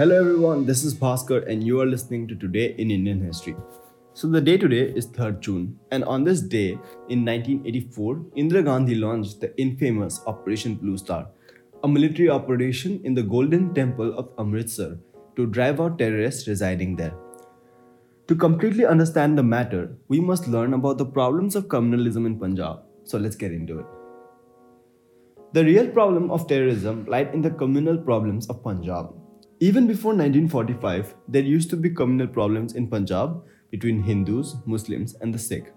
Hello everyone, this is Bhaskar and you are listening to Today in Indian History. So the day today is 3rd June and on this day in 1984, Indira Gandhi launched the infamous Operation Blue Star, a military operation in the Golden Temple of Amritsar to drive out terrorists residing there. To completely understand the matter, we must learn about the problems of communalism in Punjab. So let's get into it. The real problem of terrorism lied in the communal problems of Punjab. Even before 1945, there used to be communal problems in Punjab between Hindus, Muslims, and the Sikh.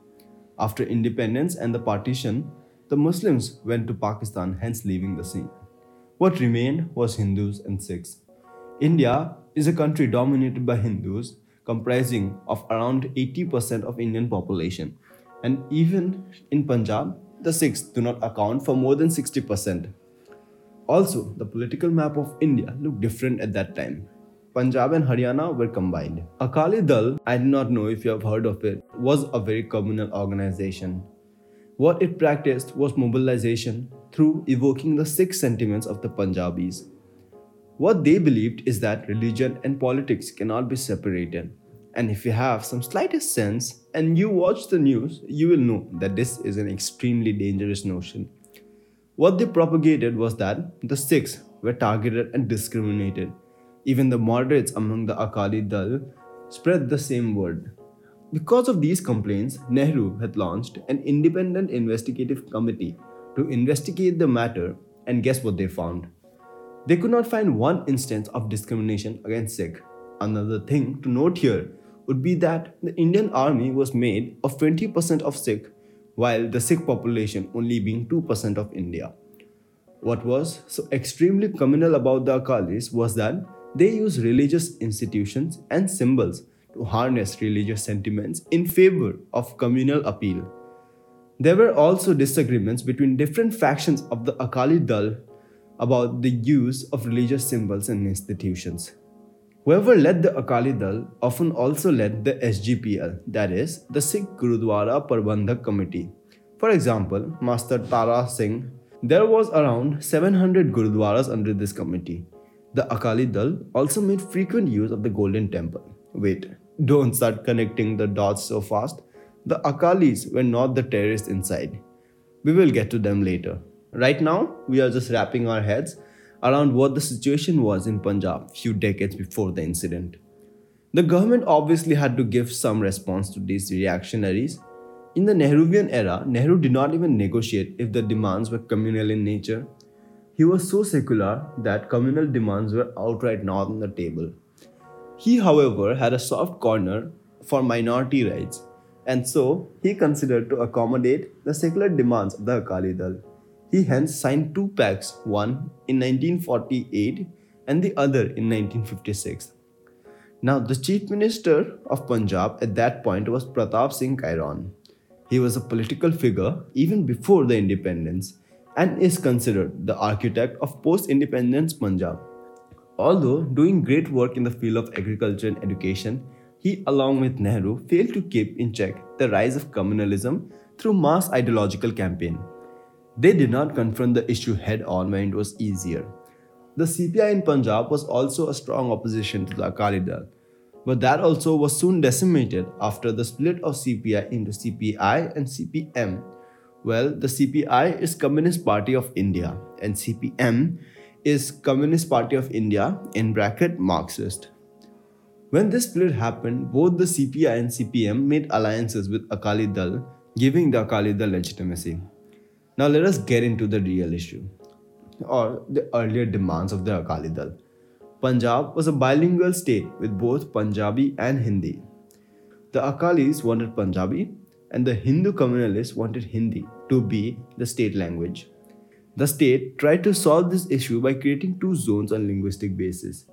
After independence and the partition, the Muslims went to Pakistan, hence leaving the scene. What remained was Hindus and Sikhs. India is a country dominated by Hindus, comprising of around 80% of Indian population. And even in Punjab, the Sikhs do not account for more than 60%. Also, the political map of India looked different at that time. Punjab and Haryana were combined. Akali Dal, I do not know if you have heard of it, was a very communal organization. What it practiced was mobilization through evoking the Sikh sentiments of the Punjabis. What they believed is that religion and politics cannot be separated. And if you have some slightest sense and you watch the news, you will know that this is an extremely dangerous notion. What they propagated was that the Sikhs were targeted and discriminated. Even the moderates among the Akali Dal spread the same word. Because of these complaints, Nehru had launched an independent investigative committee to investigate the matter, and guess what they found? They could not find one instance of discrimination against Sikh. Another thing to note here would be that the Indian army was made of 20% of Sikh, while the Sikh population only being 2% of India. What was so extremely communal about the Akalis was that they used religious institutions and symbols to harness religious sentiments in favor of communal appeal. There were also disagreements between different factions of the Akali Dal about the use of religious symbols and institutions. Whoever led the Akali Dal often also led the SGPC, that is, the Sikh Gurudwara Parbandhak Committee. For example, Master Tara Singh, there was around 700 Gurudwaras under this committee. The Akali Dal also made frequent use of the Golden Temple. Wait, don't start connecting the dots so fast. The Akalis were not the terrorists inside. We will get to them later. Right now, we are just wrapping our heads around what the situation was in Punjab few decades before the incident. The government obviously had to give some response to these reactionaries. In the Nehruvian era, Nehru did not even negotiate if the demands were communal in nature. He was so secular that communal demands were outright not on the table. He, however, had a soft corner for minority rights, and so he considered to accommodate the secular demands of the Akali Dal. He hence signed two pacts, one in 1948 and the other in 1956. Now, the Chief Minister of Punjab at that point was Pratap Singh Kairon. He was a political figure even before the independence and is considered the architect of post independence Punjab. Although doing great work in the field of agriculture and education, he, along with Nehru, failed to keep in check the rise of communalism through mass ideological campaign. They did not confront the issue head on when it was easier. The CPI in Punjab was also a strong opposition to the Akali Dal, but that also was soon decimated after the split of CPI into CPI and CPM. Well, the CPI is Communist Party of India and CPM is Communist Party of India in bracket Marxist. When this split happened, both the CPI and CPM made alliances with Akali Dal, giving the Akali Dal legitimacy. Now let us get into the real issue or the earlier demands of the Akali Dal. Punjab was a bilingual state with both Punjabi and Hindi. The Akalis wanted Punjabi and the Hindu communalists wanted Hindi to be the state language. The state tried to solve this issue by creating two zones on linguistic basis.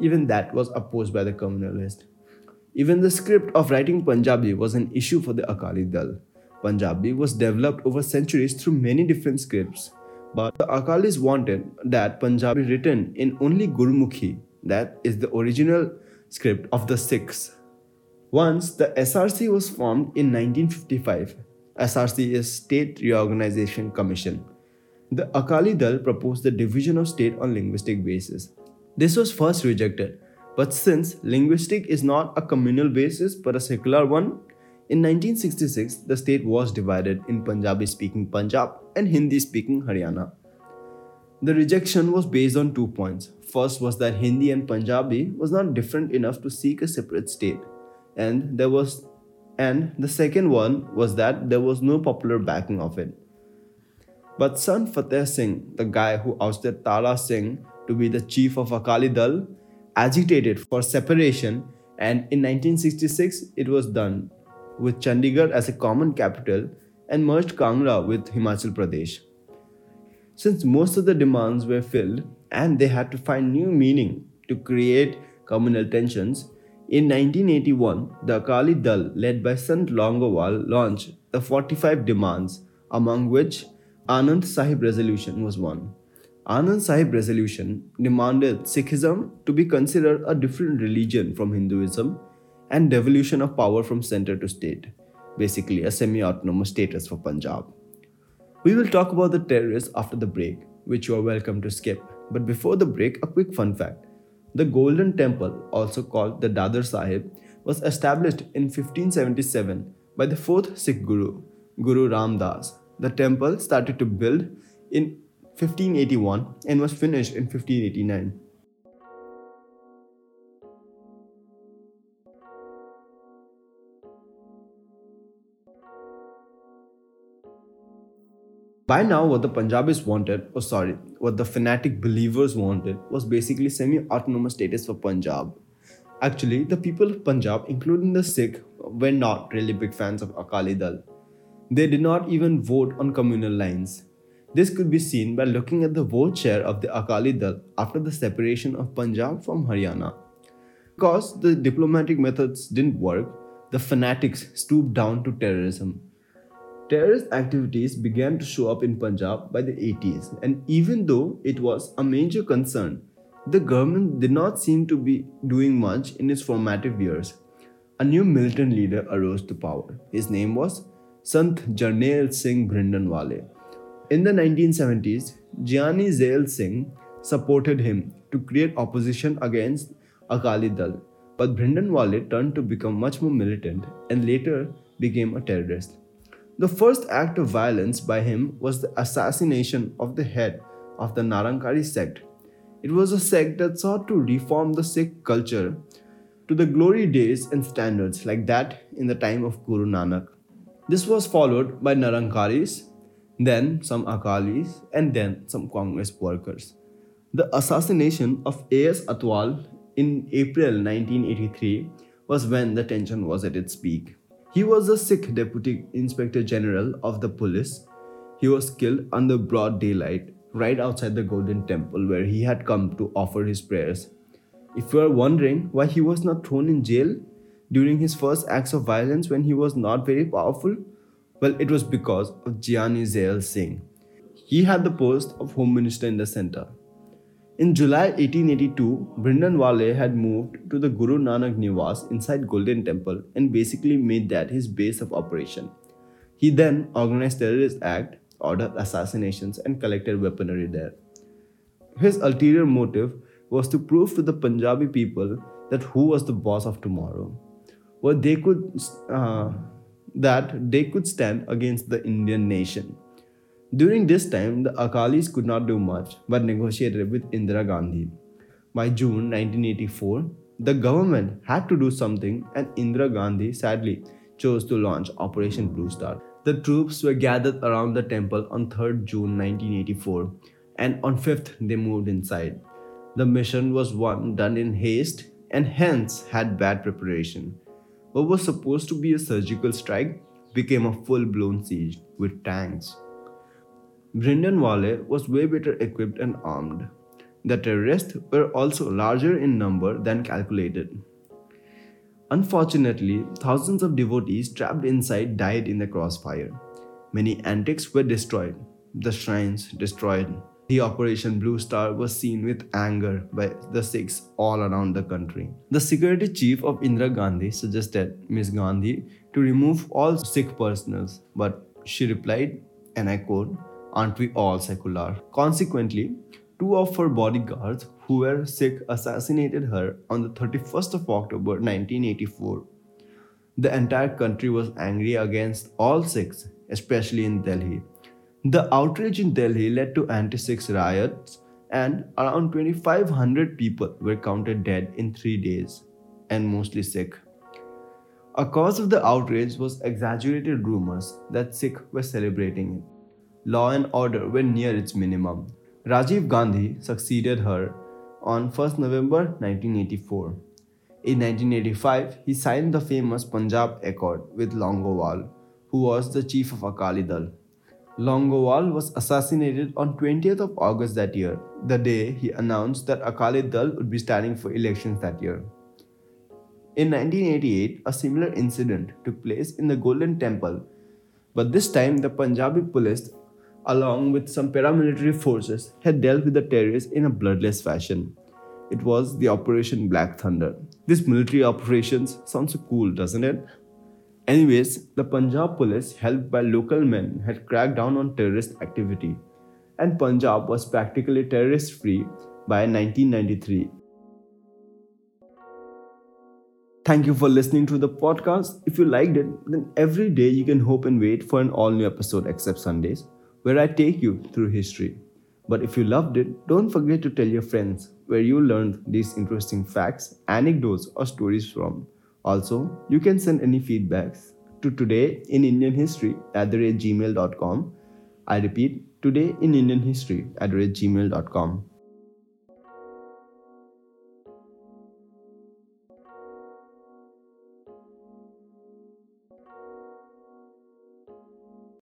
Even that was opposed by the communalists. Even the script of writing Punjabi was an issue for the Akali Dal. Punjabi was developed over centuries through many different scripts, but the Akalis wanted that Punjabi written in only Gurmukhi, that is the original script of the Sikhs. Once the SRC was formed in 1955, SRC is State Reorganization Commission. The Akali Dal proposed the division of state on linguistic basis. This was first rejected, But since linguistic is not a communal basis but a secular one, in 1966 the state was divided in Punjabi speaking Punjab and Hindi speaking Haryana. The rejection was based on two points. First was that Hindi and Punjabi was not different enough to seek a separate state, and there was and the second one was that there was no popular backing of it. But Sant Fateh Singh, the guy who ousted Tara Singh to be the chief of Akali Dal, agitated for separation, and in 1966 it was done, with Chandigarh as a common capital and merged Kangra with Himachal Pradesh. Since most of the demands were filled and they had to find new meaning to create communal tensions, in 1981, the Akali Dal, led by Sant Longowal, launched the 45 demands, among which Anand Sahib Resolution was one. Anand Sahib Resolution demanded Sikhism to be considered a different religion from Hinduism and devolution of power from center to state, basically a semi autonomous status for Punjab. We will talk about the terrorists after the break, which you are welcome to skip. But before the break, a quick fun fact. The Golden Temple, also called the Darbar Sahib, was established in 1577 by the fourth Sikh Guru, Guru Ram Das. The temple started to build in 1581 and was finished in 1589. By now, what the Punjabis wanted, or sorry, what the fanatic believers wanted, was basically semi autonomous status for Punjab. Actually, the people of Punjab, including the Sikh, were not really big fans of Akali Dal. They did not even vote on communal lines. This could be seen by looking at the vote share of the Akali Dal after the separation of Punjab from Haryana. Because the diplomatic methods didn't work, the fanatics stooped down to terrorism. Terrorist activities began to show up in Punjab by the 80s, and even though it was a major concern, the government did not seem to be doing much in its formative years. A new militant leader arose to power. His name was Sant Jarnail Singh Bhindranwale. In the 1970s, Giani Zail Singh supported him to create opposition against Akali Dal, but Bhindranwale turned to become much more militant and later became a terrorist. The first act of violence by him was the assassination of the head of the Nirankari sect. It was a sect that sought to reform the Sikh culture to the glory days and standards like that in the time of Guru Nanak. This was followed by Nirankaris, then some Akalis, and then some Congress workers. The assassination of A.S. Atwal in April 1983 was when the tension was at its peak. He was a Sikh Deputy Inspector General of the police. He was killed under broad daylight right outside the Golden Temple where he had come to offer his prayers. If you are wondering why he was not thrown in jail during his first acts of violence when he was not very powerful, well, it was because of Giani Zail Singh. He had the post of Home Minister in the center. In July 1882, Bhindranwale had moved to the Guru Nanak Niwas inside Golden Temple and basically made that his base of operation. He then organized terrorist act, ordered assassinations and collected weaponry there. His ulterior motive was to prove to the Punjabi people that who was the boss of tomorrow, what they could uh, that they could stand against the Indian nation. During this time, the Akalis could not do much but negotiated with Indira Gandhi. By June 1984, the government had to do something, and Indira Gandhi sadly chose to launch Operation Blue Star. The troops were gathered around the temple on 3rd June 1984, and on 5th they moved inside. The mission was one done in haste and hence had bad preparation. What was supposed to be a surgical strike became a full blown siege with tanks. Bhindranwale was way better equipped and armed. The terrorists were also larger in number than calculated. Unfortunately, thousands of devotees trapped inside died in the crossfire. Many antiques were destroyed, the shrines destroyed. The Operation Blue Star was seen with anger by the Sikhs all around the country. The security chief of Indira Gandhi suggested Ms. Gandhi to remove all Sikh personals, but she replied, and I quote, aren't we all secular? Consequently, two of her bodyguards who were Sikh assassinated her on the 31st of October 1984. The entire country was angry against all Sikhs, especially in Delhi. The outrage in Delhi led to anti Sikh riots, and around 2,500 people were counted dead in three days, and mostly Sikh. A cause of the outrage was exaggerated rumors that Sikh were celebrating it. Law and order were near its minimum. Rajiv Gandhi succeeded her on 1st November 1984. In 1985, he signed the famous Punjab Accord with Longowal, who was the chief of Akali Dal. Longowal was assassinated on 20th of August that year, the day he announced that Akali Dal would be standing for elections that year. In 1988, a similar incident took place in the Golden Temple, but this time the Punjabi police, along with some paramilitary forces, had dealt with the terrorists in a bloodless fashion. It was the Operation Black Thunder. This military operations sounds so cool, doesn't it? Anyways, the Punjab police, helped by local men, had cracked down on terrorist activity, and Punjab was practically terrorist free by 1993. Thank you for listening to the podcast. If you liked it, then every day you can hope and wait for an all new episode except Sundays, where I take you through history. But if you loved it, don't forget to tell your friends where you learned these interesting facts, anecdotes, or stories from. Also, you can send any feedbacks to today in Indian history at the gmail.com. I repeat, today in Indian history at gmail.com.